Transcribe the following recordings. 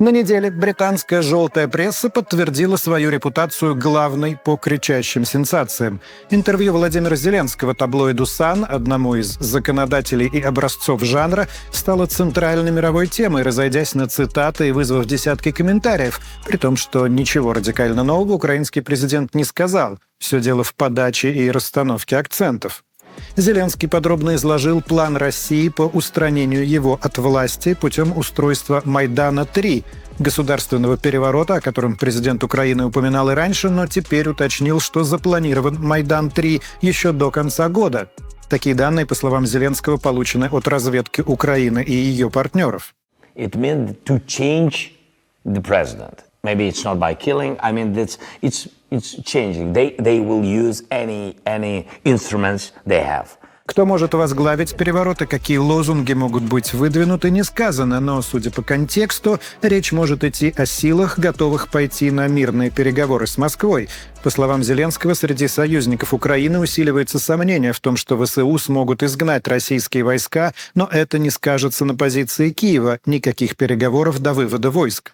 На неделе британская желтая пресса подтвердила свою репутацию главной по кричащим сенсациям. Интервью Владимира Зеленского таблоиду «Сан», одному из законодателей и образцов жанра, стало центральной мировой темой, разойдясь на цитаты и вызвав десятки комментариев, при том, что ничего радикально нового украинский президент не сказал. Все дело в подаче и расстановке акцентов. Зеленский подробно изложил план России по устранению его от власти путем устройства «Майдана-3», государственного переворота, о котором президент Украины упоминал и раньше, но теперь уточнил, что запланирован «Майдан-3» еще до конца года. Такие данные, по словам Зеленского, получены от разведки Украины и ее партнеров. It meant to change the president. Maybe it's not by killing. I mean, it's, it's it's changing. They, they will use any, any instruments they have. Кто может возглавить переворот и какие лозунги могут быть выдвинуты, не сказано, но, судя по контексту, речь может идти о силах, готовых пойти на мирные переговоры с Москвой. По словам Зеленского, среди союзников Украины усиливается сомнение в том, что ВСУ смогут изгнать российские войска, но это не скажется на позиции Киева. Никаких переговоров до вывода войск.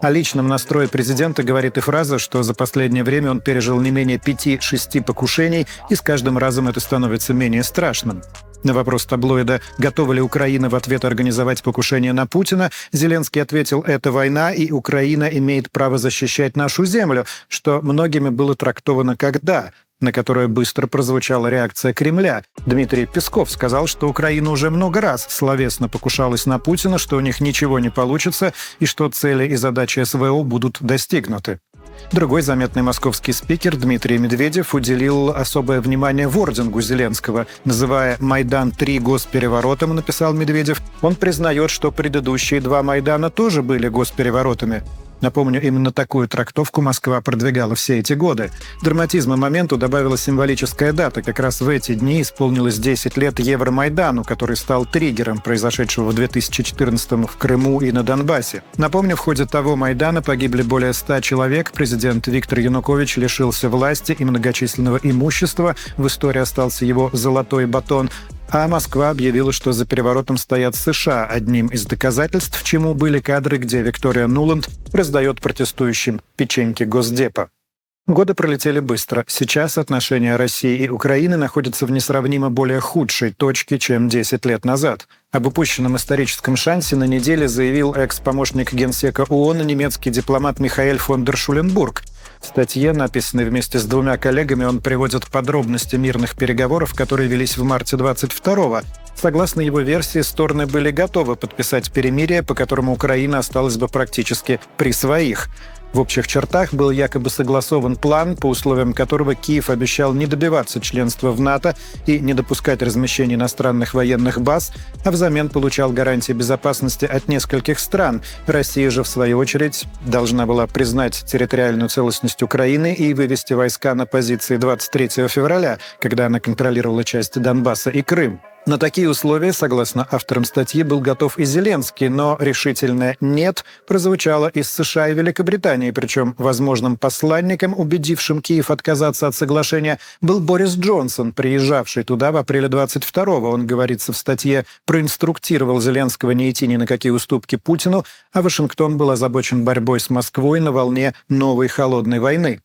О личном настрое президента говорит и фраза, что за последнее время он пережил не менее пяти-шести покушений, и с каждым разом это становится менее страшным страшным. На вопрос таблоида, готова ли Украина в ответ организовать покушение на Путина, Зеленский ответил, это война, и Украина имеет право защищать нашу землю, что многими было трактовано как «да», на которое быстро прозвучала реакция Кремля. Дмитрий Песков сказал, что Украина уже много раз словесно покушалась на Путина, что у них ничего не получится и что цели и задачи СВО будут достигнуты. Другой заметный московский спикер Дмитрий Медведев уделил особое внимание вордингу Зеленского. Называя «Майдан-3 госпереворотом», написал Медведев, он признает, что предыдущие два Майдана тоже были госпереворотами. Напомню, именно такую трактовку Москва продвигала все эти годы. Драматизма моменту добавила символическая дата. Как раз в эти дни исполнилось 10 лет Евромайдану, который стал триггером произошедшего в 2014 в Крыму и на Донбассе. Напомню, в ходе того Майдана погибли более 100 человек. Президент Виктор Янукович лишился власти и многочисленного имущества. В истории остался его «золотой батон». А Москва объявила, что за переворотом стоят США. Одним из доказательств, чему были кадры, где Виктория Нуланд раздает протестующим печеньки Госдепа. Годы пролетели быстро. Сейчас отношения России и Украины находятся в несравнимо более худшей точке, чем 10 лет назад. Об упущенном историческом шансе на неделе заявил экс-помощник генсека ООН немецкий дипломат Михаэль фон дер Шуленбург. В статье, написанной вместе с двумя коллегами, он приводит подробности мирных переговоров, которые велись в марте 22-го. Согласно его версии, стороны были готовы подписать перемирие, по которому Украина осталась бы практически при своих. В общих чертах был якобы согласован план, по условиям которого Киев обещал не добиваться членства в НАТО и не допускать размещения иностранных военных баз, а взамен получал гарантии безопасности от нескольких стран. Россия же, в свою очередь, должна была признать территориальную целостность Украины и вывести войска на позиции 23 февраля, когда она контролировала часть Донбасса и Крым. На такие условия, согласно авторам статьи, был готов и Зеленский, но решительное «нет» прозвучало из США и Великобритании, причем возможным посланником, убедившим Киев отказаться от соглашения, был Борис Джонсон, приезжавший туда в апреле 22-го. Он, говорится в статье, проинструктировал Зеленского не идти ни на какие уступки Путину, а Вашингтон был озабочен борьбой с Москвой на волне новой холодной войны.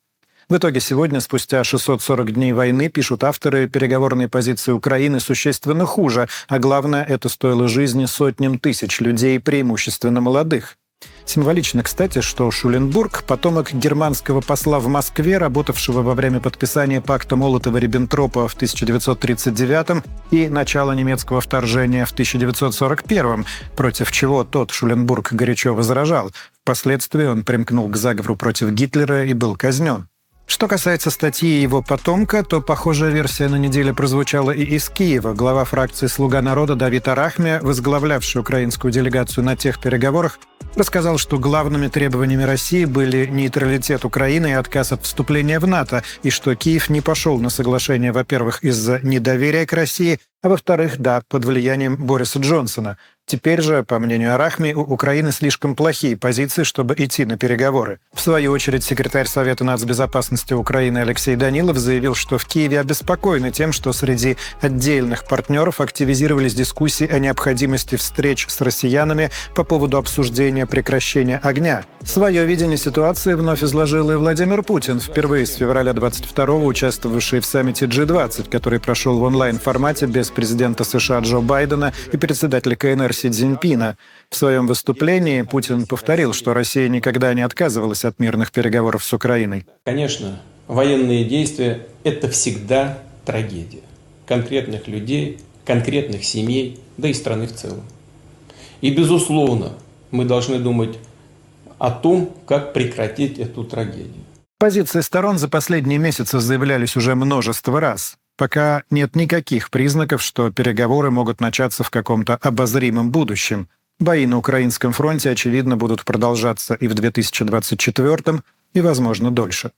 В итоге сегодня, спустя 640 дней войны, пишут авторы, переговорные позиции Украины существенно хуже, а главное, это стоило жизни сотням тысяч людей, преимущественно молодых. Символично, кстати, что Шуленбург – потомок германского посла в Москве, работавшего во время подписания пакта Молотова-Риббентропа в 1939 и начала немецкого вторжения в 1941 против чего тот Шуленбург горячо возражал. Впоследствии он примкнул к заговору против Гитлера и был казнен. Что касается статьи его потомка, то похожая версия на неделе прозвучала и из Киева. Глава фракции «Слуга народа» Давид Арахме, возглавлявший украинскую делегацию на тех переговорах, рассказал, что главными требованиями России были нейтралитет Украины и отказ от вступления в НАТО, и что Киев не пошел на соглашение, во-первых, из-за недоверия к России, а во-вторых, да, под влиянием Бориса Джонсона. Теперь же, по мнению Арахми, у Украины слишком плохие позиции, чтобы идти на переговоры. В свою очередь, секретарь Совета нацбезопасности Украины Алексей Данилов заявил, что в Киеве обеспокоены тем, что среди отдельных партнеров активизировались дискуссии о необходимости встреч с россиянами по поводу обсуждения прекращения огня. Свое видение ситуации вновь изложил и Владимир Путин, впервые с февраля 22-го участвовавший в саммите G20, который прошел в онлайн-формате без президента США Джо Байдена и председателя КНР Си Цзиньпина. В своем выступлении Путин повторил, что Россия никогда не отказывалась от мирных переговоров с Украиной. Конечно, военные действия – это всегда трагедия конкретных людей, конкретных семей, да и страны в целом. И, безусловно, мы должны думать о том, как прекратить эту трагедию. Позиции сторон за последние месяцы заявлялись уже множество раз. Пока нет никаких признаков, что переговоры могут начаться в каком-то обозримом будущем. Бои на украинском фронте, очевидно, будут продолжаться и в 2024 и, возможно, дольше.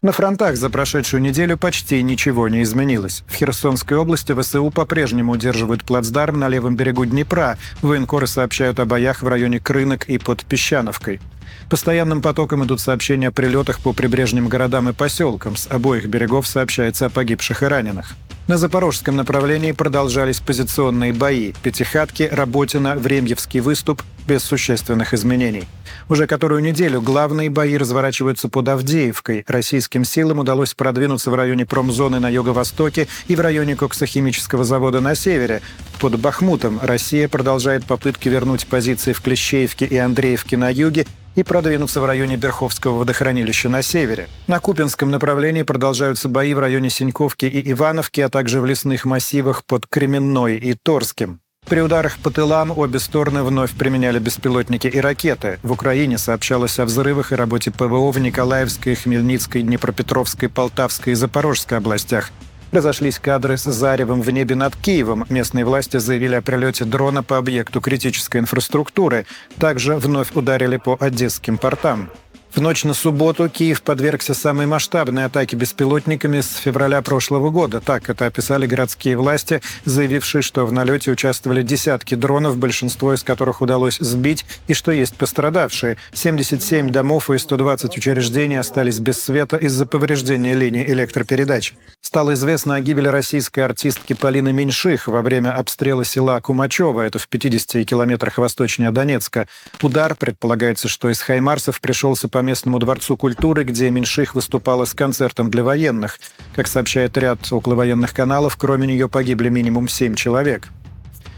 На фронтах за прошедшую неделю почти ничего не изменилось. В Херсонской области ВСУ по-прежнему удерживают плацдарм на левом берегу Днепра. Военкоры сообщают о боях в районе Крынок и под Песчановкой. Постоянным потоком идут сообщения о прилетах по прибрежным городам и поселкам. С обоих берегов сообщается о погибших и раненых. На запорожском направлении продолжались позиционные бои. Пятихатки, Работина, Времьевский выступ без существенных изменений. Уже которую неделю главные бои разворачиваются под Авдеевкой. Российским силам удалось продвинуться в районе промзоны на юго-востоке и в районе коксохимического завода на севере. Под Бахмутом Россия продолжает попытки вернуть позиции в Клещеевке и Андреевке на юге и продвинуться в районе Берховского водохранилища на севере. На Купинском направлении продолжаются бои в районе Синьковки и Ивановки, а также в лесных массивах под Кременной и Торским. При ударах по тылам обе стороны вновь применяли беспилотники и ракеты. В Украине сообщалось о взрывах и работе ПВО в Николаевской, Хмельницкой, Днепропетровской, Полтавской и Запорожской областях. Разошлись кадры с Заревым в небе над Киевом. Местные власти заявили о прилете дрона по объекту критической инфраструктуры. Также вновь ударили по одесским портам. В ночь на субботу Киев подвергся самой масштабной атаке беспилотниками с февраля прошлого года. Так это описали городские власти, заявившие, что в налете участвовали десятки дронов, большинство из которых удалось сбить, и что есть пострадавшие. 77 домов и 120 учреждений остались без света из-за повреждения линии электропередач. Стало известно о гибели российской артистки Полины Меньших во время обстрела села Кумачева, это в 50 километрах восточнее Донецка. Удар, предполагается, что из Хаймарсов пришелся по местному дворцу культуры, где Меньших выступала с концертом для военных. Как сообщает ряд околовоенных каналов, кроме нее погибли минимум семь человек.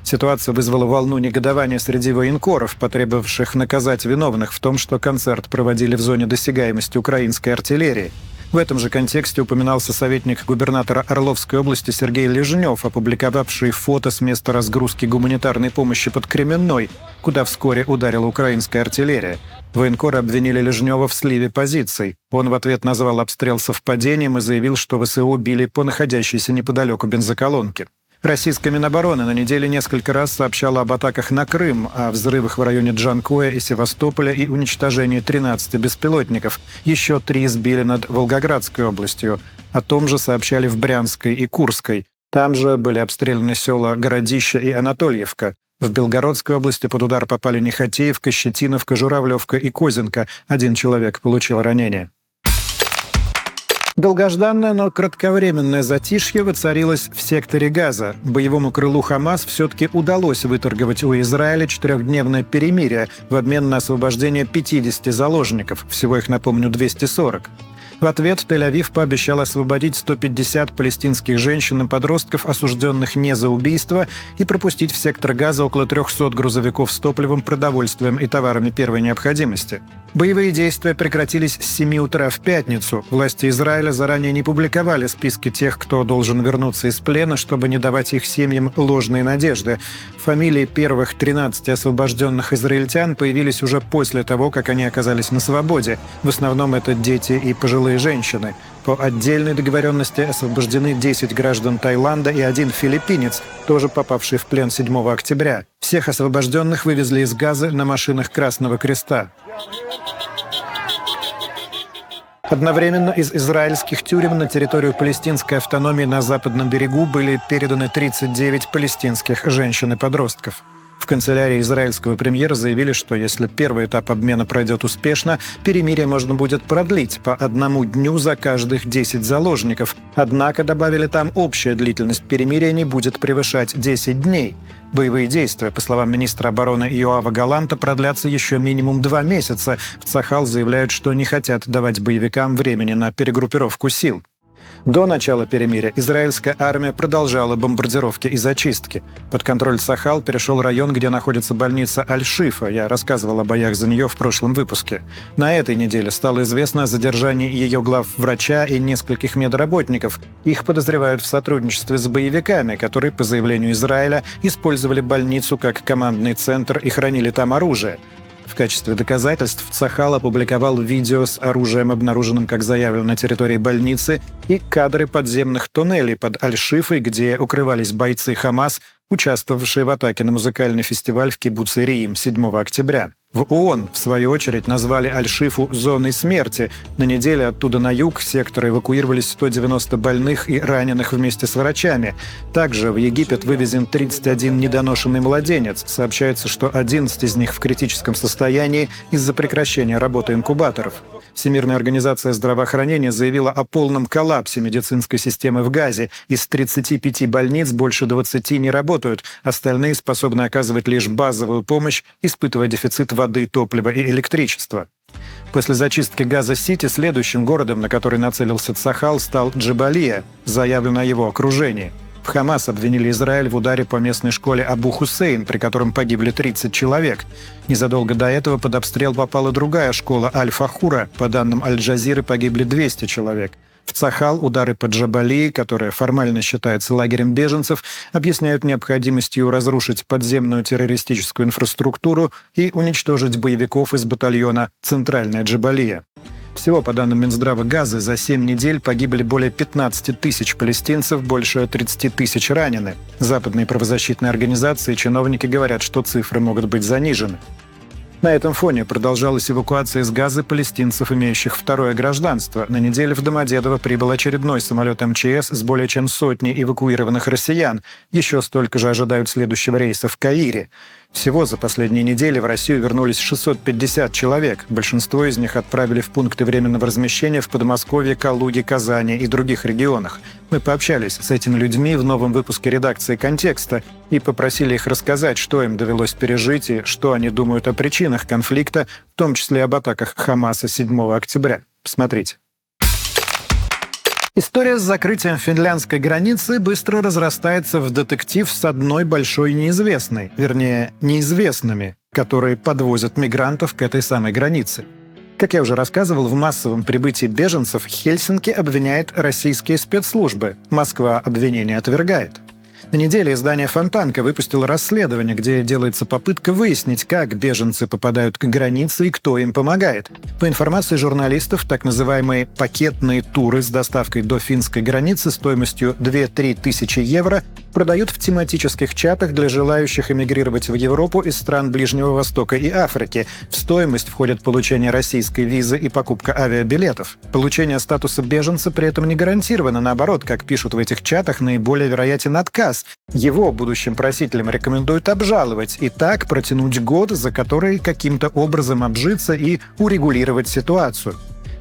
Ситуация вызвала волну негодования среди военкоров, потребовавших наказать виновных в том, что концерт проводили в зоне досягаемости украинской артиллерии. В этом же контексте упоминался советник губернатора Орловской области Сергей Лежнев, опубликовавший фото с места разгрузки гуманитарной помощи под Кременной, куда вскоре ударила украинская артиллерия. Военкоры обвинили Лежнева в сливе позиций. Он в ответ назвал обстрел совпадением и заявил, что ВСУ били по находящейся неподалеку бензоколонке. Российская Минобороны на неделе несколько раз сообщала об атаках на Крым, о взрывах в районе Джанкоя и Севастополя и уничтожении 13 беспилотников. Еще три сбили над Волгоградской областью. О том же сообщали в Брянской и Курской. Там же были обстреляны села Городище и Анатольевка. В Белгородской области под удар попали Нехотеевка, Щетиновка, Журавлевка и Козинка. Один человек получил ранение. Долгожданное, но кратковременное затишье воцарилось в секторе Газа. Боевому крылу Хамас все-таки удалось выторговать у Израиля четырехдневное перемирие в обмен на освобождение 50 заложников. Всего их, напомню, 240. В ответ Тель-Авив пообещал освободить 150 палестинских женщин и подростков, осужденных не за убийство, и пропустить в сектор газа около 300 грузовиков с топливом, продовольствием и товарами первой необходимости. Боевые действия прекратились с 7 утра в пятницу. Власти Израиля заранее не публиковали списки тех, кто должен вернуться из плена, чтобы не давать их семьям ложные надежды. Фамилии первых 13 освобожденных израильтян появились уже после того, как они оказались на свободе. В основном это дети и пожилые женщины. По отдельной договоренности освобождены 10 граждан Таиланда и один филиппинец, тоже попавший в плен 7 октября. Всех освобожденных вывезли из Газы на машинах Красного Креста. Одновременно из израильских тюрем на территорию палестинской автономии на западном берегу были переданы 39 палестинских женщин и подростков. В канцелярии израильского премьера заявили, что если первый этап обмена пройдет успешно, перемирие можно будет продлить по одному дню за каждых 10 заложников. Однако, добавили там, общая длительность перемирия не будет превышать 10 дней. Боевые действия, по словам министра обороны Иоава Галанта, продлятся еще минимум два месяца. В Цахал заявляют, что не хотят давать боевикам времени на перегруппировку сил. До начала перемирия израильская армия продолжала бомбардировки и зачистки. Под контроль Сахал перешел район, где находится больница Аль-Шифа. Я рассказывал о боях за нее в прошлом выпуске. На этой неделе стало известно о задержании ее глав врача и нескольких медработников. Их подозревают в сотрудничестве с боевиками, которые, по заявлению Израиля, использовали больницу как командный центр и хранили там оружие. В качестве доказательств Цахал опубликовал видео с оружием, обнаруженным, как заявлено, на территории больницы, и кадры подземных туннелей под Аль-Шифой, где укрывались бойцы Хамас, участвовавшие в атаке на музыкальный фестиваль в кибуце Риим 7 октября. В ООН, в свою очередь, назвали Аль-Шифу «зоной смерти». На неделе оттуда на юг сектора эвакуировались 190 больных и раненых вместе с врачами. Также в Египет вывезен 31 недоношенный младенец. Сообщается, что 11 из них в критическом состоянии из-за прекращения работы инкубаторов. Всемирная организация здравоохранения заявила о полном коллапсе медицинской системы в Газе. Из 35 больниц больше 20 не работают. Остальные способны оказывать лишь базовую помощь, испытывая дефицит воды, топлива и электричества. После зачистки Газа-Сити следующим городом, на который нацелился Цахал, стал Джабалия, заявлено о его окружении – в Хамас обвинили Израиль в ударе по местной школе Абу Хусейн, при котором погибли 30 человек. Незадолго до этого под обстрел попала другая школа Аль-Фахура. По данным Аль-Джазиры погибли 200 человек. В Цахал удары по Джабалии, которая формально считается лагерем беженцев, объясняют необходимостью разрушить подземную террористическую инфраструктуру и уничтожить боевиков из батальона «Центральная Джабалия». Всего, по данным Минздрава Газы, за 7 недель погибли более 15 тысяч палестинцев, больше 30 тысяч ранены. Западные правозащитные организации и чиновники говорят, что цифры могут быть занижены. На этом фоне продолжалась эвакуация из Газы палестинцев, имеющих второе гражданство. На неделе в Домодедово прибыл очередной самолет МЧС с более чем сотней эвакуированных россиян. Еще столько же ожидают следующего рейса в Каире. Всего за последние недели в Россию вернулись 650 человек. Большинство из них отправили в пункты временного размещения в Подмосковье, Калуге, Казани и других регионах. Мы пообщались с этими людьми в новом выпуске редакции «Контекста» и попросили их рассказать, что им довелось пережить и что они думают о причинах конфликта, в том числе об атаках Хамаса 7 октября. Посмотрите. История с закрытием финляндской границы быстро разрастается в детектив с одной большой неизвестной, вернее, неизвестными, которые подвозят мигрантов к этой самой границе. Как я уже рассказывал, в массовом прибытии беженцев Хельсинки обвиняет российские спецслужбы. Москва обвинение отвергает. На неделе издание «Фонтанка» выпустило расследование, где делается попытка выяснить, как беженцы попадают к границе и кто им помогает. По информации журналистов, так называемые пакетные туры с доставкой до финской границы стоимостью 2-3 тысячи евро продают в тематических чатах для желающих эмигрировать в Европу из стран Ближнего Востока и Африки. В стоимость входят получение российской визы и покупка авиабилетов. Получение статуса беженца при этом не гарантировано. Наоборот, как пишут в этих чатах, наиболее вероятен отказ. Его будущим просителям рекомендуют обжаловать и так протянуть год, за который каким-то образом обжиться и урегулировать ситуацию.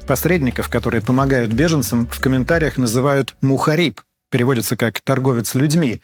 Посредников, которые помогают беженцам, в комментариях называют «мухариб», переводится как «торговец людьми».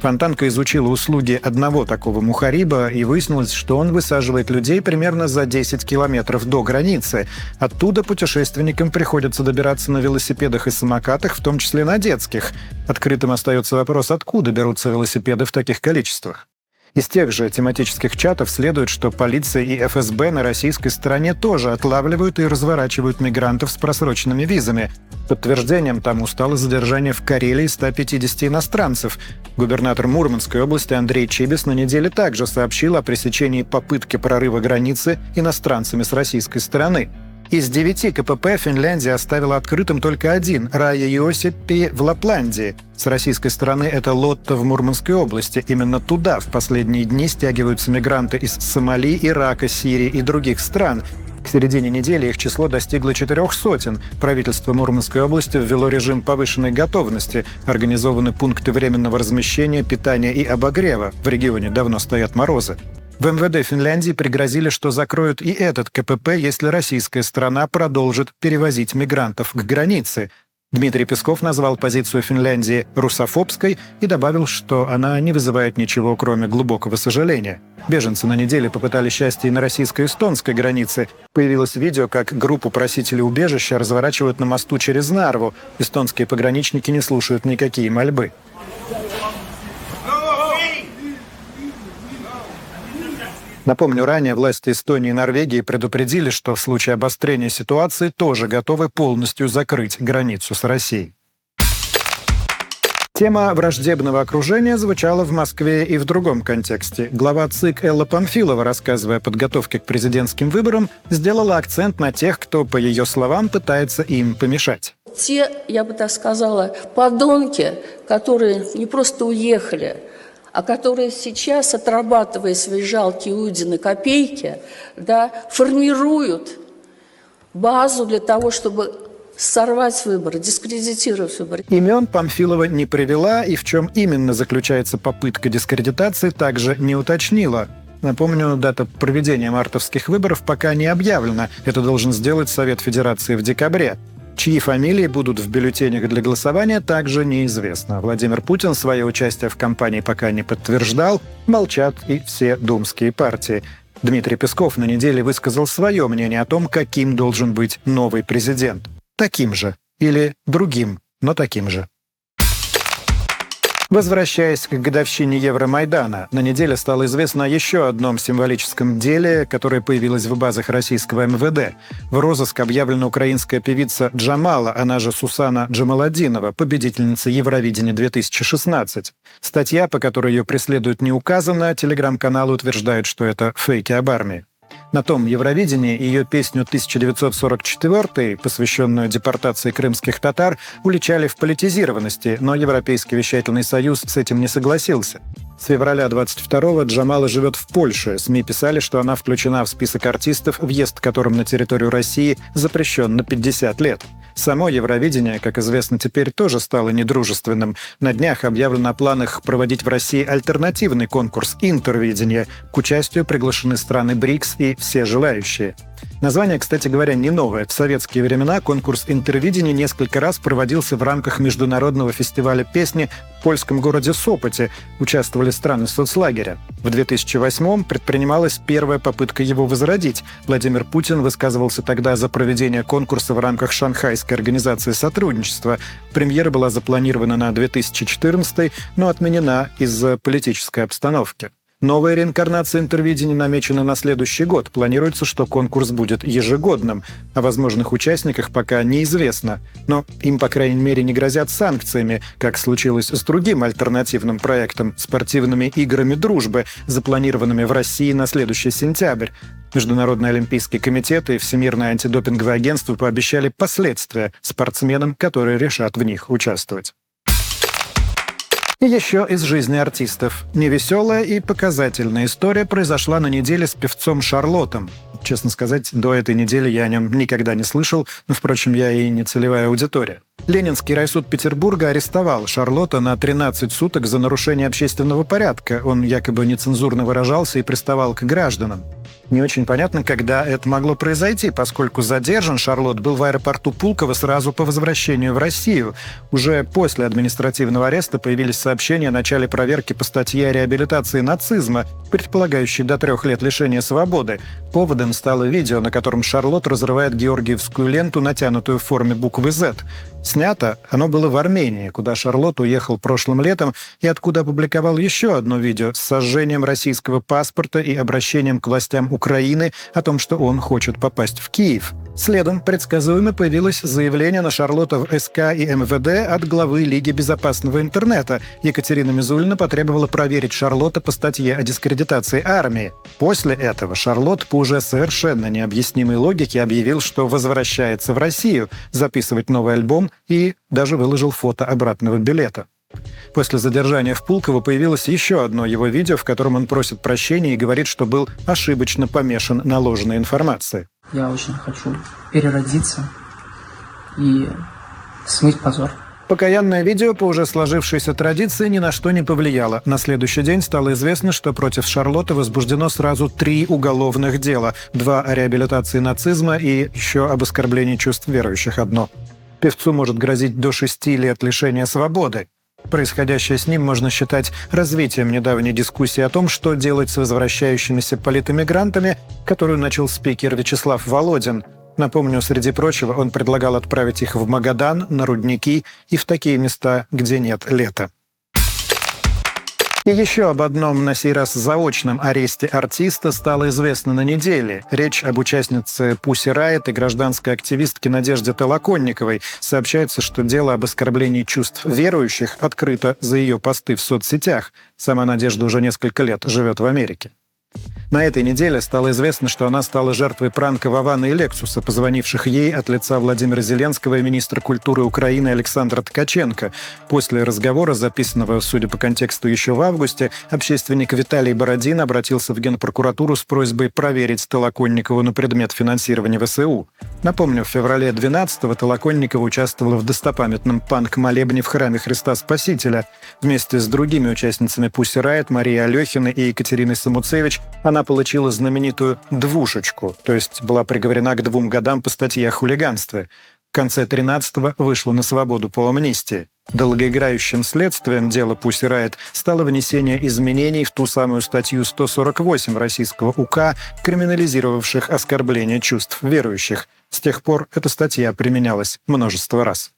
Фонтанка изучила услуги одного такого мухариба и выяснилось, что он высаживает людей примерно за 10 километров до границы. Оттуда путешественникам приходится добираться на велосипедах и самокатах, в том числе на детских. Открытым остается вопрос, откуда берутся велосипеды в таких количествах. Из тех же тематических чатов следует, что полиция и ФСБ на российской стороне тоже отлавливают и разворачивают мигрантов с просроченными визами. Подтверждением тому стало задержание в Карелии 150 иностранцев. Губернатор Мурманской области Андрей Чибис на неделе также сообщил о пресечении попытки прорыва границы иностранцами с российской стороны. Из девяти КПП Финляндия оставила открытым только один – Рая Иосипи в Лапландии. С российской стороны это Лотта в Мурманской области. Именно туда в последние дни стягиваются мигранты из Сомали, Ирака, Сирии и других стран. К середине недели их число достигло четырех сотен. Правительство Мурманской области ввело режим повышенной готовности. Организованы пункты временного размещения, питания и обогрева. В регионе давно стоят морозы. В МВД Финляндии пригрозили, что закроют и этот КПП, если российская страна продолжит перевозить мигрантов к границе. Дмитрий Песков назвал позицию Финляндии русофобской и добавил, что она не вызывает ничего, кроме глубокого сожаления. Беженцы на неделе попытали счастье и на российско-эстонской границе. Появилось видео, как группу просителей убежища разворачивают на мосту через Нарву. Эстонские пограничники не слушают никакие мольбы. Напомню, ранее власти Эстонии и Норвегии предупредили, что в случае обострения ситуации тоже готовы полностью закрыть границу с Россией. Тема враждебного окружения звучала в Москве и в другом контексте. Глава ЦИК Элла Памфилова, рассказывая о подготовке к президентским выборам, сделала акцент на тех, кто, по ее словам, пытается им помешать. Те, я бы так сказала, подонки, которые не просто уехали, а которые сейчас, отрабатывая свои жалкие Удины копейки, да, формируют базу для того, чтобы сорвать выборы, дискредитировать выборы. Имен Памфилова не привела, и в чем именно заключается попытка дискредитации, также не уточнила. Напомню, дата проведения мартовских выборов пока не объявлена. Это должен сделать Совет Федерации в декабре. Чьи фамилии будут в бюллетенях для голосования, также неизвестно. Владимир Путин свое участие в кампании пока не подтверждал, молчат и все думские партии. Дмитрий Песков на неделе высказал свое мнение о том, каким должен быть новый президент. Таким же. Или другим, но таким же. Возвращаясь к годовщине Евромайдана, на неделе стало известно о еще одном символическом деле, которое появилось в базах российского МВД. В розыск объявлена украинская певица Джамала, она же Сусана Джамаладинова, победительница Евровидения 2016. Статья, по которой ее преследуют, не указана, телеграм-каналы утверждают, что это фейки об армии. На том Евровидении ее песню 1944, посвященную депортации крымских татар, уличали в политизированности, но Европейский вещательный союз с этим не согласился. С февраля 22-го Джамала живет в Польше. СМИ писали, что она включена в список артистов, въезд которым на территорию России запрещен на 50 лет. Само Евровидение, как известно теперь, тоже стало недружественным. На днях объявлено о планах проводить в России альтернативный конкурс «Интервидение». К участию приглашены страны БРИКС и все желающие. Название, кстати говоря, не новое. В советские времена конкурс интервидения несколько раз проводился в рамках международного фестиваля песни в польском городе Сопоте. Участвовали страны соцлагеря. В 2008-м предпринималась первая попытка его возродить. Владимир Путин высказывался тогда за проведение конкурса в рамках Шанхайской организации сотрудничества. Премьера была запланирована на 2014 но отменена из-за политической обстановки. Новая реинкарнация интервидения намечена на следующий год. Планируется, что конкурс будет ежегодным. О возможных участниках пока неизвестно. Но им, по крайней мере, не грозят санкциями, как случилось с другим альтернативным проектом – спортивными играми дружбы, запланированными в России на следующий сентябрь. Международный олимпийский комитет и Всемирное антидопинговое агентство пообещали последствия спортсменам, которые решат в них участвовать. И еще из жизни артистов. Невеселая и показательная история произошла на неделе с певцом Шарлотом. Честно сказать, до этой недели я о нем никогда не слышал, но, впрочем, я и не целевая аудитория. Ленинский райсуд Петербурга арестовал Шарлота на 13 суток за нарушение общественного порядка. Он якобы нецензурно выражался и приставал к гражданам. Не очень понятно, когда это могло произойти, поскольку задержан Шарлот был в аэропорту Пулково сразу по возвращению в Россию. Уже после административного ареста появились сообщения о начале проверки по статье о реабилитации нацизма, предполагающей до трех лет лишения свободы. Поводом стало видео, на котором Шарлот разрывает георгиевскую ленту, натянутую в форме буквы «Z». Снято оно было в Армении, куда Шарлот уехал прошлым летом и откуда опубликовал еще одно видео с сожжением российского паспорта и обращением к властям Украины о том, что он хочет попасть в Киев. Следом предсказуемо появилось заявление на Шарлотта в СК и МВД от главы Лиги безопасного интернета. Екатерина Мизулина потребовала проверить Шарлотта по статье о дискредитации армии. После этого Шарлотт по уже совершенно необъяснимой логике объявил, что возвращается в Россию записывать новый альбом и даже выложил фото обратного билета. После задержания в Пулково появилось еще одно его видео, в котором он просит прощения и говорит, что был ошибочно помешан на ложной информации. Я очень хочу переродиться и смыть позор. Покаянное видео по уже сложившейся традиции ни на что не повлияло. На следующий день стало известно, что против Шарлотты возбуждено сразу три уголовных дела. Два о реабилитации нацизма и еще об оскорблении чувств верующих одно. Певцу может грозить до шести лет лишения свободы. Происходящее с ним можно считать развитием недавней дискуссии о том, что делать с возвращающимися политэмигрантами, которую начал спикер Вячеслав Володин – Напомню, среди прочего, он предлагал отправить их в Магадан, на рудники и в такие места, где нет лета. И еще об одном, на сей раз заочном аресте артиста стало известно на неделе. Речь об участнице Пуси Райт и гражданской активистке Надежде Толоконниковой. Сообщается, что дело об оскорблении чувств верующих открыто за ее посты в соцсетях. Сама Надежда уже несколько лет живет в Америке. На этой неделе стало известно, что она стала жертвой пранка Вавана и Лексуса, позвонивших ей от лица Владимира Зеленского и министра культуры Украины Александра Ткаченко. После разговора, записанного, судя по контексту, еще в августе, общественник Виталий Бородин обратился в Генпрокуратуру с просьбой проверить Толоконникову на предмет финансирования ВСУ. Напомню, в феврале 12-го Толоконникова участвовала в достопамятном панк-молебне в храме Христа Спасителя. Вместе с другими участницами Пусси Райт, Марией Алехиной и Екатериной Самуцевич она она получила знаменитую «двушечку», то есть была приговорена к двум годам по статье о хулиганстве. В конце 13-го вышла на свободу по амнистии. Долгоиграющим следствием дела Пусси Райт стало внесение изменений в ту самую статью 148 российского УК, криминализировавших оскорбление чувств верующих. С тех пор эта статья применялась множество раз.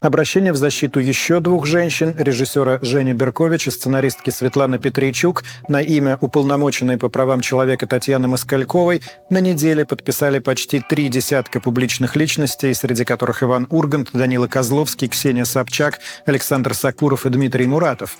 Обращение в защиту еще двух женщин, режиссера Жени Беркович и сценаристки Светланы Петричук на имя уполномоченной по правам человека Татьяны Москальковой на неделе подписали почти три десятка публичных личностей, среди которых Иван Ургант, Данила Козловский, Ксения Собчак, Александр Сакуров и Дмитрий Муратов.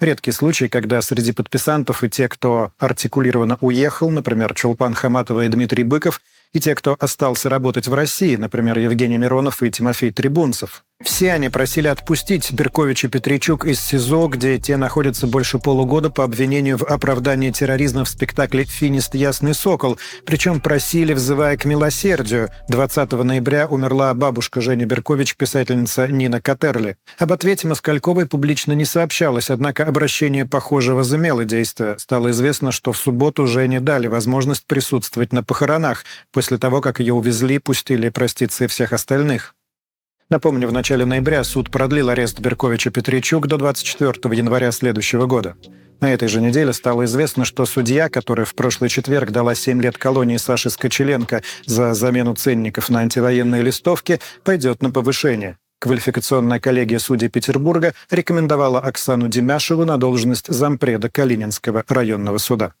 Редкий случай, когда среди подписантов и те, кто артикулированно уехал, например, Чулпан Хаматова и Дмитрий Быков, и те, кто остался работать в России, например, Евгений Миронов и Тимофей Трибунцев. Все они просили отпустить Беркович и Петричук из СИЗО, где те находятся больше полугода по обвинению в оправдании терроризма в спектакле «Финист. Ясный сокол». Причем просили, взывая к милосердию. 20 ноября умерла бабушка Жени Беркович, писательница Нина Катерли. Об ответе Москальковой публично не сообщалось, однако обращение, похоже, возымело действие. Стало известно, что в субботу Жене дали возможность присутствовать на похоронах, после того, как ее увезли, пустили проститься и всех остальных. Напомню, в начале ноября суд продлил арест Берковича Петричук до 24 января следующего года. На этой же неделе стало известно, что судья, которая в прошлый четверг дала 7 лет колонии Саши Скочеленко за замену ценников на антивоенные листовки, пойдет на повышение. Квалификационная коллегия судей Петербурга рекомендовала Оксану Демяшеву на должность зампреда Калининского районного суда.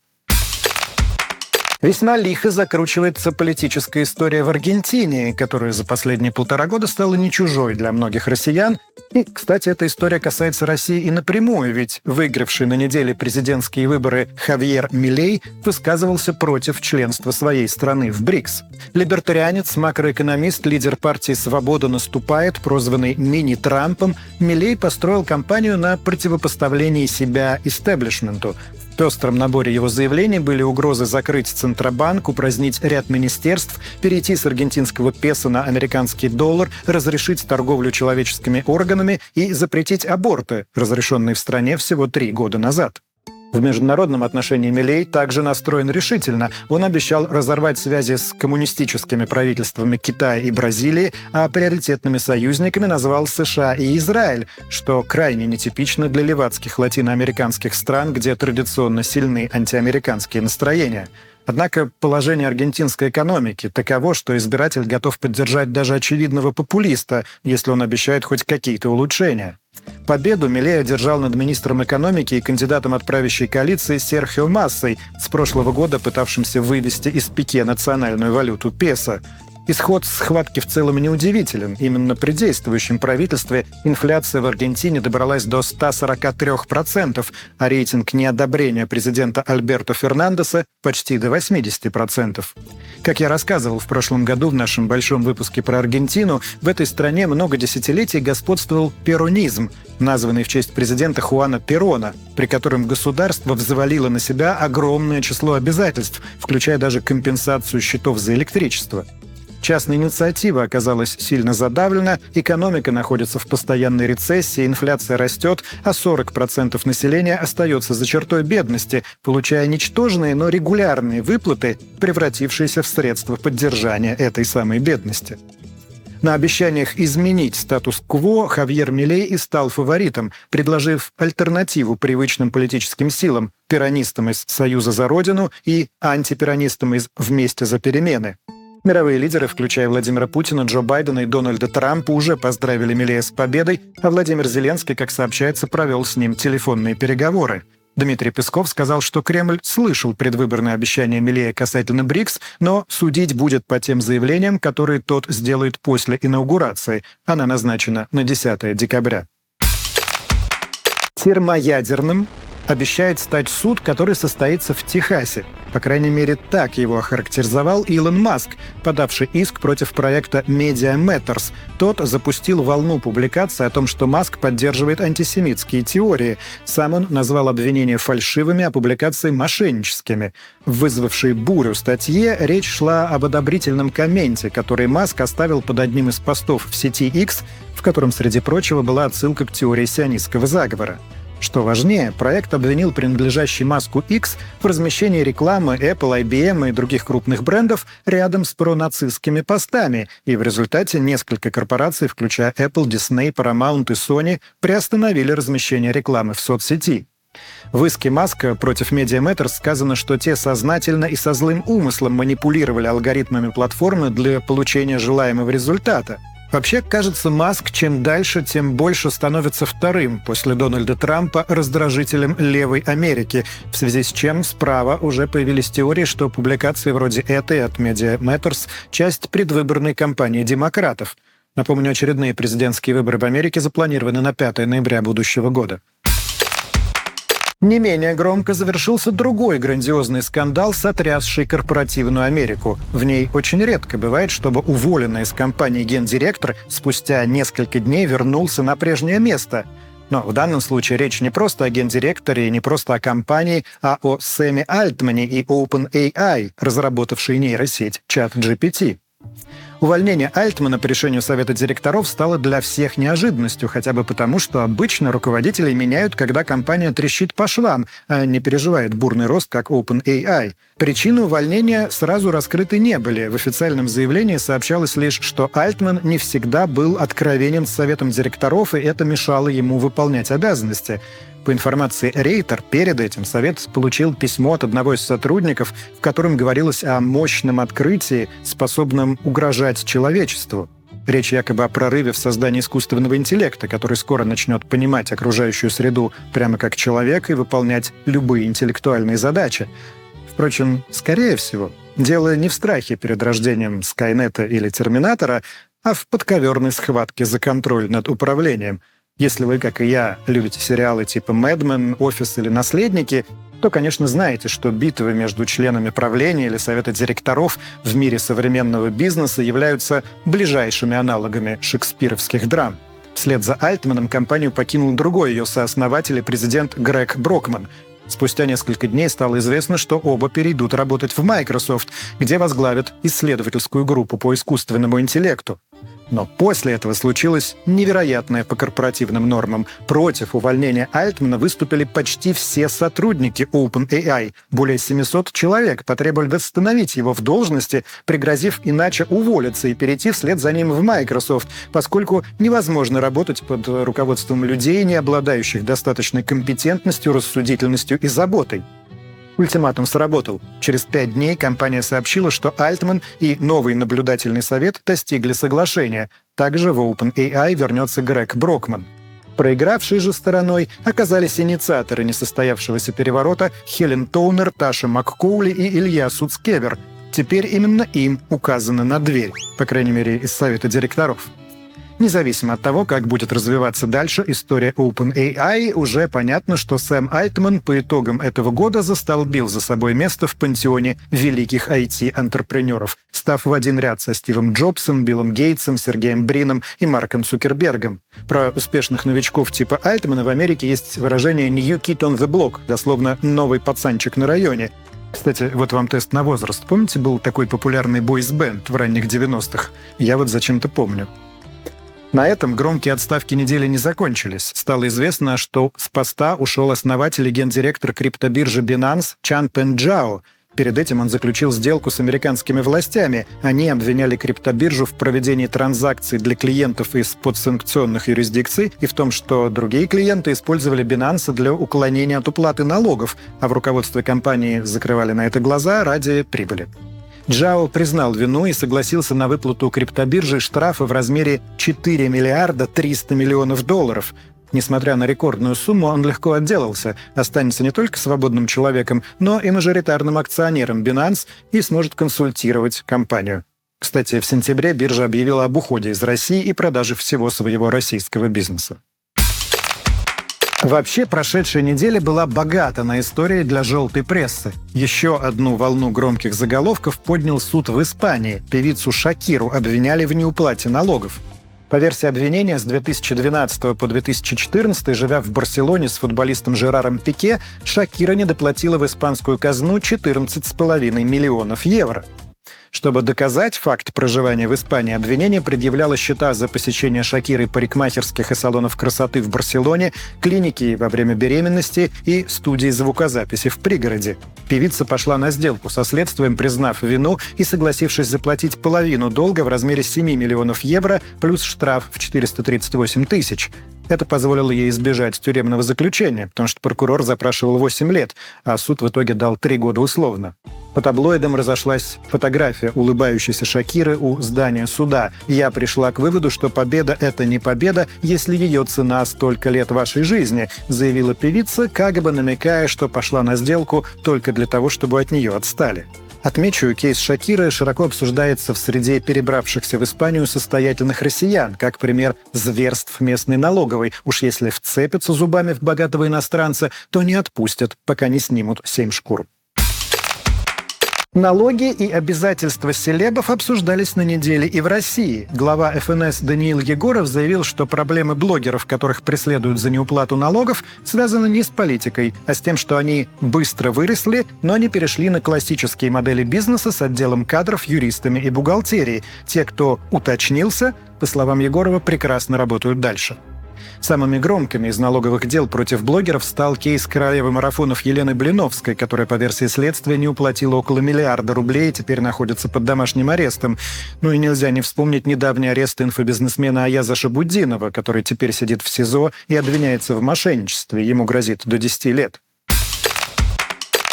Весьма лихо закручивается политическая история в Аргентине, которая за последние полтора года стала не чужой для многих россиян. И, кстати, эта история касается России и напрямую, ведь выигравший на неделе президентские выборы Хавьер Милей высказывался против членства своей страны в БРИКС. Либертарианец, макроэкономист, лидер партии «Свобода наступает», прозванный «мини-Трампом», Милей построил кампанию на противопоставлении себя истеблишменту, пестром наборе его заявлений были угрозы закрыть Центробанк, упразднить ряд министерств, перейти с аргентинского песо на американский доллар, разрешить торговлю человеческими органами и запретить аборты, разрешенные в стране всего три года назад. В международном отношении Милей также настроен решительно. Он обещал разорвать связи с коммунистическими правительствами Китая и Бразилии, а приоритетными союзниками назвал США и Израиль, что крайне нетипично для левацких латиноамериканских стран, где традиционно сильны антиамериканские настроения. Однако положение аргентинской экономики таково, что избиратель готов поддержать даже очевидного популиста, если он обещает хоть какие-то улучшения. Победу Милей одержал над министром экономики и кандидатом от правящей коалиции Серхио Массой, с прошлого года пытавшимся вывести из пике национальную валюту песо. Исход схватки в целом неудивителен. Именно при действующем правительстве инфляция в Аргентине добралась до 143%, а рейтинг неодобрения президента Альберто Фернандеса почти до 80%. Как я рассказывал в прошлом году в нашем большом выпуске про Аргентину, в этой стране много десятилетий господствовал перонизм, названный в честь президента Хуана Перона, при котором государство взвалило на себя огромное число обязательств, включая даже компенсацию счетов за электричество. Частная инициатива оказалась сильно задавлена, экономика находится в постоянной рецессии, инфляция растет, а 40% населения остается за чертой бедности, получая ничтожные, но регулярные выплаты, превратившиеся в средства поддержания этой самой бедности. На обещаниях изменить статус-кво Хавьер Милей и стал фаворитом, предложив альтернативу привычным политическим силам, пиранистам из «Союза за Родину» и антипиранистам из «Вместе за перемены». Мировые лидеры, включая Владимира Путина, Джо Байдена и Дональда Трампа, уже поздравили Милея с победой, а Владимир Зеленский, как сообщается, провел с ним телефонные переговоры. Дмитрий Песков сказал, что Кремль слышал предвыборные обещания Милея касательно БРИКС, но судить будет по тем заявлениям, которые тот сделает после инаугурации. Она назначена на 10 декабря. Термоядерным обещает стать суд, который состоится в Техасе. По крайней мере, так его охарактеризовал Илон Маск, подавший иск против проекта Media Matters. Тот запустил волну публикаций о том, что Маск поддерживает антисемитские теории. Сам он назвал обвинения фальшивыми, а публикации мошенническими. Вызвавшей бурю статье речь шла об одобрительном комменте, который Маск оставил под одним из постов в сети X, в котором, среди прочего, была отсылка к теории сионистского заговора. Что важнее, проект обвинил принадлежащий Маску X в размещении рекламы Apple, IBM и других крупных брендов рядом с пронацистскими постами, и в результате несколько корпораций, включая Apple, Disney, Paramount и Sony, приостановили размещение рекламы в соцсети. В иске Маска против Media Matters сказано, что те сознательно и со злым умыслом манипулировали алгоритмами платформы для получения желаемого результата – Вообще, кажется, Маск чем дальше, тем больше становится вторым после Дональда Трампа раздражителем левой Америки, в связи с чем справа уже появились теории, что публикации вроде этой от Media Matters – часть предвыборной кампании демократов. Напомню, очередные президентские выборы в Америке запланированы на 5 ноября будущего года. Не менее громко завершился другой грандиозный скандал, сотрясший корпоративную Америку. В ней очень редко бывает, чтобы уволенный из компании гендиректор спустя несколько дней вернулся на прежнее место. Но в данном случае речь не просто о гендиректоре и не просто о компании, а о Сэме Альтмане и OpenAI, разработавшей нейросеть ChatGPT. Увольнение Альтмана по решению Совета директоров стало для всех неожиданностью, хотя бы потому, что обычно руководителей меняют, когда компания трещит по швам, а не переживает бурный рост, как OpenAI. Причины увольнения сразу раскрыты не были. В официальном заявлении сообщалось лишь, что Альтман не всегда был откровенен с Советом директоров, и это мешало ему выполнять обязанности. По информации Рейтер, перед этим Совет получил письмо от одного из сотрудников, в котором говорилось о мощном открытии, способном угрожать человечеству. Речь якобы о прорыве в создании искусственного интеллекта, который скоро начнет понимать окружающую среду прямо как человек и выполнять любые интеллектуальные задачи. Впрочем, скорее всего, дело не в страхе перед рождением Скайнета или Терминатора, а в подковерной схватке за контроль над управлением – если вы, как и я, любите сериалы типа «Мэдмен», «Офис» или «Наследники», то, конечно, знаете, что битвы между членами правления или совета директоров в мире современного бизнеса являются ближайшими аналогами шекспировских драм. Вслед за Альтманом компанию покинул другой ее сооснователь и президент Грег Брокман. Спустя несколько дней стало известно, что оба перейдут работать в Microsoft, где возглавят исследовательскую группу по искусственному интеллекту. Но после этого случилось невероятное по корпоративным нормам. Против увольнения Альтмана выступили почти все сотрудники OpenAI. Более 700 человек потребовали восстановить его в должности, пригрозив иначе уволиться и перейти вслед за ним в Microsoft, поскольку невозможно работать под руководством людей, не обладающих достаточной компетентностью, рассудительностью и заботой. Ультиматум сработал. Через пять дней компания сообщила, что Альтман и новый наблюдательный совет достигли соглашения. Также в OpenAI вернется Грег Брокман. Проигравшей же стороной оказались инициаторы несостоявшегося переворота Хелен Тоунер, Таша МакКоули и Илья Суцкевер. теперь именно им указано на дверь, по крайней мере, из совета директоров. Независимо от того, как будет развиваться дальше история OpenAI, уже понятно, что Сэм Альтман по итогам этого года застолбил за собой место в пантеоне великих IT-антрепренеров, став в один ряд со Стивом Джобсом, Биллом Гейтсом, Сергеем Брином и Марком Цукербергом. Про успешных новичков типа Альтмана в Америке есть выражение «new kid on the block», дословно «новый пацанчик на районе», кстати, вот вам тест на возраст. Помните, был такой популярный бойс-бенд в ранних 90-х? Я вот зачем-то помню. На этом громкие отставки недели не закончились. Стало известно, что с поста ушел основатель и гендиректор криптобиржи Binance Чан Пен Джао. Перед этим он заключил сделку с американскими властями. Они обвиняли криптобиржу в проведении транзакций для клиентов из подсанкционных юрисдикций и в том, что другие клиенты использовали Binance для уклонения от уплаты налогов, а в руководстве компании закрывали на это глаза ради прибыли. Джао признал вину и согласился на выплату криптобиржи штрафа в размере 4 миллиарда 300 миллионов долларов. Несмотря на рекордную сумму, он легко отделался, останется не только свободным человеком, но и мажоритарным акционером Binance и сможет консультировать компанию. Кстати, в сентябре биржа объявила об уходе из России и продаже всего своего российского бизнеса. Вообще, прошедшая неделя была богата на истории для желтой прессы. Еще одну волну громких заголовков поднял суд в Испании. Певицу Шакиру обвиняли в неуплате налогов. По версии обвинения, с 2012 по 2014, живя в Барселоне с футболистом Жераром Пике, Шакира не доплатила в испанскую казну 14,5 миллионов евро. Чтобы доказать факт проживания в Испании, обвинение предъявляло счета за посещение Шакиры парикмахерских и салонов красоты в Барселоне, клиники во время беременности и студии звукозаписи в пригороде. Певица пошла на сделку со следствием, признав вину и согласившись заплатить половину долга в размере 7 миллионов евро плюс штраф в 438 тысяч. Это позволило ей избежать тюремного заключения, потому что прокурор запрашивал 8 лет, а суд в итоге дал 3 года условно. По таблоидам разошлась фотография улыбающейся Шакиры у здания суда. Я пришла к выводу, что победа — это не победа, если ее цена столько лет вашей жизни, заявила певица, как бы намекая, что пошла на сделку только для того, чтобы от нее отстали. Отмечу, кейс Шакиры широко обсуждается в среде перебравшихся в Испанию состоятельных россиян, как пример зверств местной налоговой. Уж если вцепятся зубами в богатого иностранца, то не отпустят, пока не снимут семь шкур. Налоги и обязательства селебов обсуждались на неделе и в России. Глава ФНС Даниил Егоров заявил, что проблемы блогеров, которых преследуют за неуплату налогов, связаны не с политикой, а с тем, что они быстро выросли, но не перешли на классические модели бизнеса с отделом кадров, юристами и бухгалтерией. Те, кто уточнился, по словам Егорова, прекрасно работают дальше. Самыми громкими из налоговых дел против блогеров стал кейс королевы марафонов Елены Блиновской, которая, по версии следствия, не уплатила около миллиарда рублей и теперь находится под домашним арестом. Ну и нельзя не вспомнить недавний арест инфобизнесмена Аяза Шабуддинова, который теперь сидит в СИЗО и обвиняется в мошенничестве. Ему грозит до 10 лет.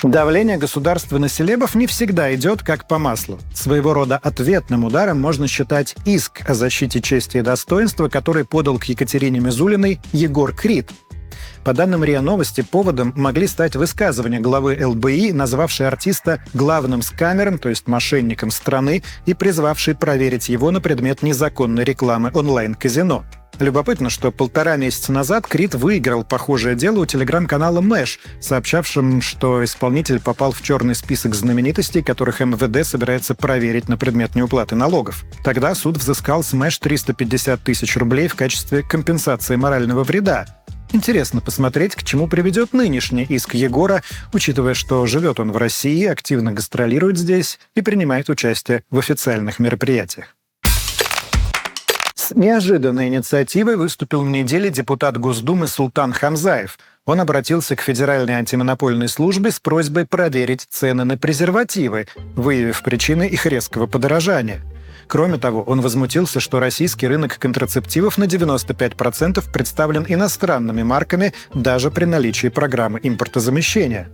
Давление государства на селебов не всегда идет как по маслу. Своего рода ответным ударом можно считать иск о защите чести и достоинства, который подал к Екатерине Мизулиной Егор Крид. По данным РИА Новости, поводом могли стать высказывания главы ЛБИ, назвавшей артиста главным скамером, то есть мошенником страны, и призвавшей проверить его на предмет незаконной рекламы онлайн-казино. Любопытно, что полтора месяца назад Крит выиграл похожее дело у телеграм-канала Мэш, сообщавшим, что исполнитель попал в черный список знаменитостей, которых МВД собирается проверить на предмет неуплаты налогов. Тогда суд взыскал с Мэш 350 тысяч рублей в качестве компенсации морального вреда. Интересно посмотреть, к чему приведет нынешний иск Егора, учитывая, что живет он в России, активно гастролирует здесь и принимает участие в официальных мероприятиях. С неожиданной инициативой выступил в неделе депутат Госдумы Султан Хамзаев. Он обратился к Федеральной антимонопольной службе с просьбой проверить цены на презервативы, выявив причины их резкого подорожания. Кроме того, он возмутился, что российский рынок контрацептивов на 95% представлен иностранными марками даже при наличии программы импортозамещения.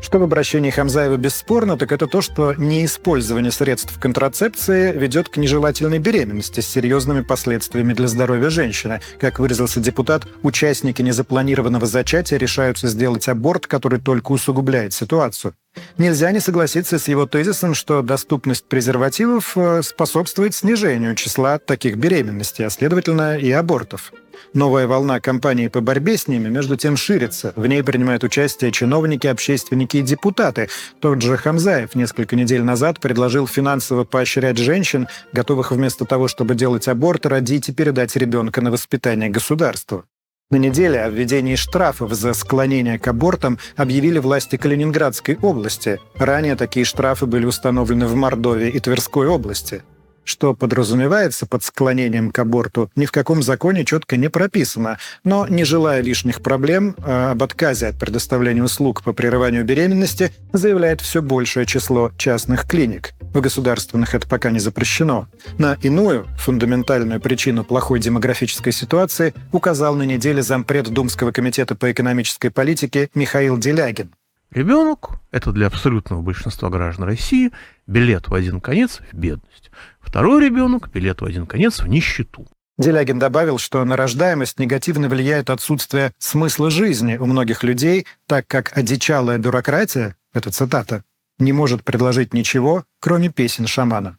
Что в обращении Хамзаева бесспорно, так это то, что неиспользование средств контрацепции ведет к нежелательной беременности с серьезными последствиями для здоровья женщины. Как выразился депутат, участники незапланированного зачатия решаются сделать аборт, который только усугубляет ситуацию. Нельзя не согласиться с его тезисом, что доступность презервативов э, способствует снижению числа таких беременностей, а следовательно и абортов. Новая волна кампании по борьбе с ними, между тем, ширится. В ней принимают участие чиновники, общественники и депутаты. Тот же Хамзаев несколько недель назад предложил финансово поощрять женщин, готовых вместо того, чтобы делать аборт, родить и передать ребенка на воспитание государству. На неделе о введении штрафов за склонение к абортам объявили власти Калининградской области. Ранее такие штрафы были установлены в Мордовии и Тверской области. Что подразумевается под склонением к аборту, ни в каком законе четко не прописано. Но, не желая лишних проблем, а об отказе от предоставления услуг по прерыванию беременности заявляет все большее число частных клиник. В государственных это пока не запрещено. На иную, фундаментальную причину плохой демографической ситуации указал на неделе зампред Думского комитета по экономической политике Михаил Делягин. Ребенок – это для абсолютного большинства граждан России билет в один конец в бедность. Второй ребенок – билет в один конец в нищету. Делягин добавил, что на рождаемость негативно влияет отсутствие смысла жизни у многих людей, так как одичалая бюрократия, это цитата, не может предложить ничего, кроме песен шамана.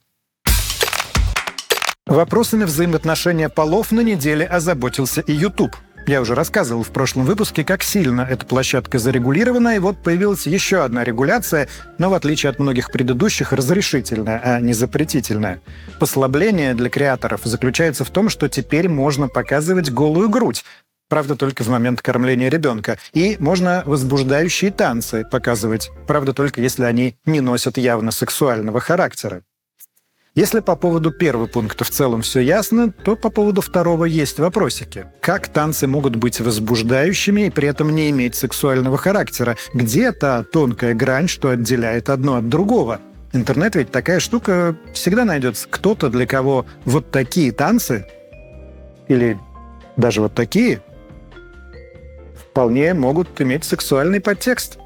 Вопросами взаимоотношения полов на неделе озаботился и YouTube – я уже рассказывал в прошлом выпуске, как сильно эта площадка зарегулирована, и вот появилась еще одна регуляция, но в отличие от многих предыдущих, разрешительная, а не запретительная. Послабление для креаторов заключается в том, что теперь можно показывать голую грудь, правда, только в момент кормления ребенка. И можно возбуждающие танцы показывать, правда, только если они не носят явно сексуального характера. Если по поводу первого пункта в целом все ясно, то по поводу второго есть вопросики. Как танцы могут быть возбуждающими и при этом не иметь сексуального характера? Где та тонкая грань, что отделяет одно от другого? Интернет ведь такая штука, всегда найдется кто-то, для кого вот такие танцы или даже вот такие вполне могут иметь сексуальный подтекст.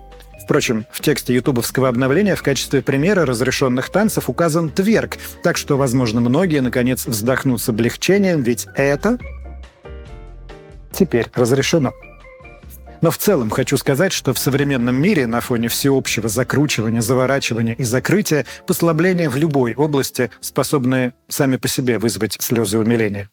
Впрочем, в тексте ютубовского обновления в качестве примера разрешенных танцев указан тверк, так что, возможно, многие, наконец, вздохнут с облегчением, ведь это теперь разрешено. Но в целом хочу сказать, что в современном мире на фоне всеобщего закручивания, заворачивания и закрытия послабления в любой области способны сами по себе вызвать слезы умиления.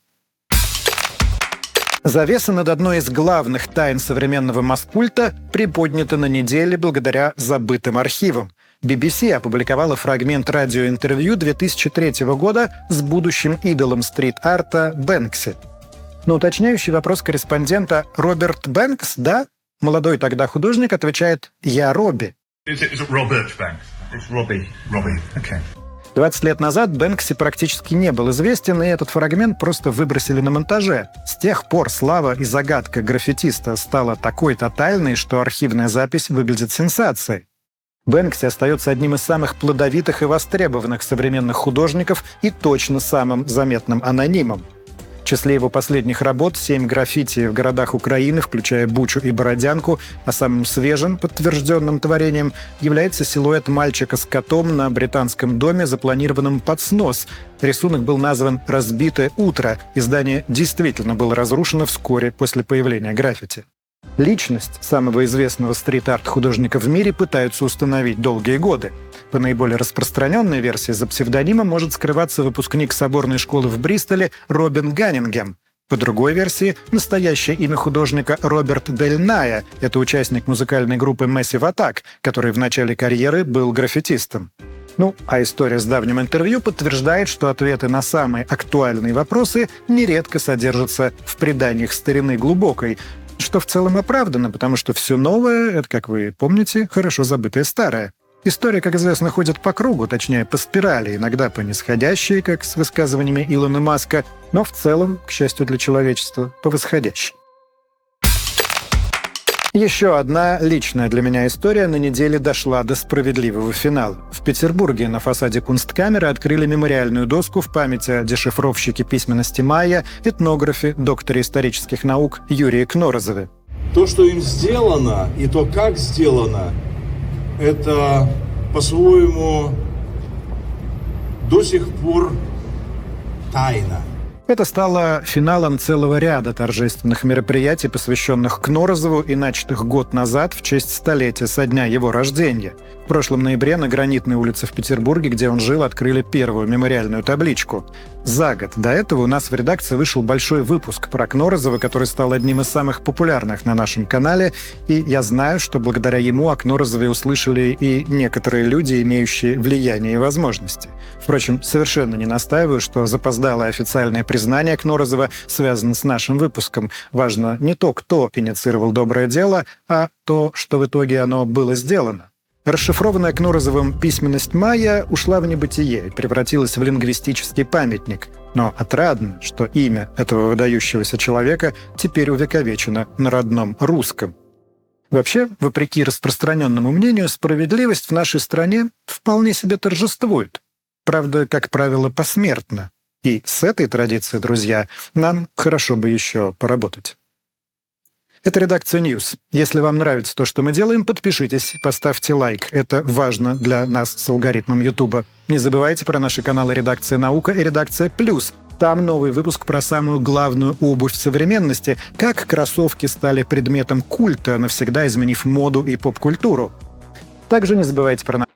Завеса над одной из главных тайн современного Маскульта приподнята на неделе благодаря забытым архивам. BBC опубликовала фрагмент радиоинтервью 2003 года с будущим идолом стрит-арта Бэнкси. На уточняющий вопрос корреспондента «Роберт Бэнкс, да?» Молодой тогда художник отвечает «Я Робби». Is it, is it Robert Banks? It's Robbie. Robbie. Okay. 20 лет назад Бэнкси практически не был известен, и этот фрагмент просто выбросили на монтаже. С тех пор слава и загадка граффитиста стала такой тотальной, что архивная запись выглядит сенсацией. Бэнкси остается одним из самых плодовитых и востребованных современных художников и точно самым заметным анонимом числе его последних работ семь граффити в городах Украины, включая Бучу и Бородянку, а самым свежим подтвержденным творением является силуэт мальчика с котом на британском доме, запланированном под снос. Рисунок был назван «Разбитое утро». Издание действительно было разрушено вскоре после появления граффити. Личность самого известного стрит-арт художника в мире пытаются установить долгие годы. По наиболее распространенной версии за псевдонимом может скрываться выпускник соборной школы в Бристоле Робин Ганнингем. По другой версии, настоящее имя художника Роберт Дель Ная. Это участник музыкальной группы Massive Attack, который в начале карьеры был граффитистом. Ну, а история с давним интервью подтверждает, что ответы на самые актуальные вопросы нередко содержатся в преданиях старины глубокой, что в целом оправдано, потому что все новое — это, как вы помните, хорошо забытое старое. История, как известно, ходит по кругу, точнее, по спирали, иногда по нисходящей, как с высказываниями Илона Маска, но в целом, к счастью для человечества, по восходящей. Еще одна личная для меня история на неделе дошла до справедливого финала. В Петербурге на фасаде Кунсткамеры открыли мемориальную доску в память о дешифровщике письменности майя, этнографе, докторе исторических наук Юрии Кнорозове. То, что им сделано, и то, как сделано, это по-своему до сих пор тайна. Это стало финалом целого ряда торжественных мероприятий, посвященных Кнорозову и начатых год назад в честь столетия со дня его рождения. Прошлом ноябре на Гранитной улице в Петербурге, где он жил, открыли первую мемориальную табличку. За год до этого у нас в редакции вышел большой выпуск про Кнорозова, который стал одним из самых популярных на нашем канале, и я знаю, что благодаря ему о Кнорозове услышали и некоторые люди, имеющие влияние и возможности. Впрочем, совершенно не настаиваю, что запоздалое официальное признание Кнорозова связано с нашим выпуском. Важно не то, кто инициировал доброе дело, а то, что в итоге оно было сделано. Расшифрованная Кнорозовым письменность майя ушла в небытие и превратилась в лингвистический памятник. Но отрадно, что имя этого выдающегося человека теперь увековечено на родном русском. Вообще, вопреки распространенному мнению, справедливость в нашей стране вполне себе торжествует. Правда, как правило, посмертно. И с этой традицией, друзья, нам хорошо бы еще поработать. Это редакция News. Если вам нравится то, что мы делаем, подпишитесь, поставьте лайк. Это важно для нас с алгоритмом YouTube. Не забывайте про наши каналы «Редакция Наука» и «Редакция Плюс». Там новый выпуск про самую главную обувь современности, как кроссовки стали предметом культа, навсегда изменив моду и поп-культуру. Также не забывайте про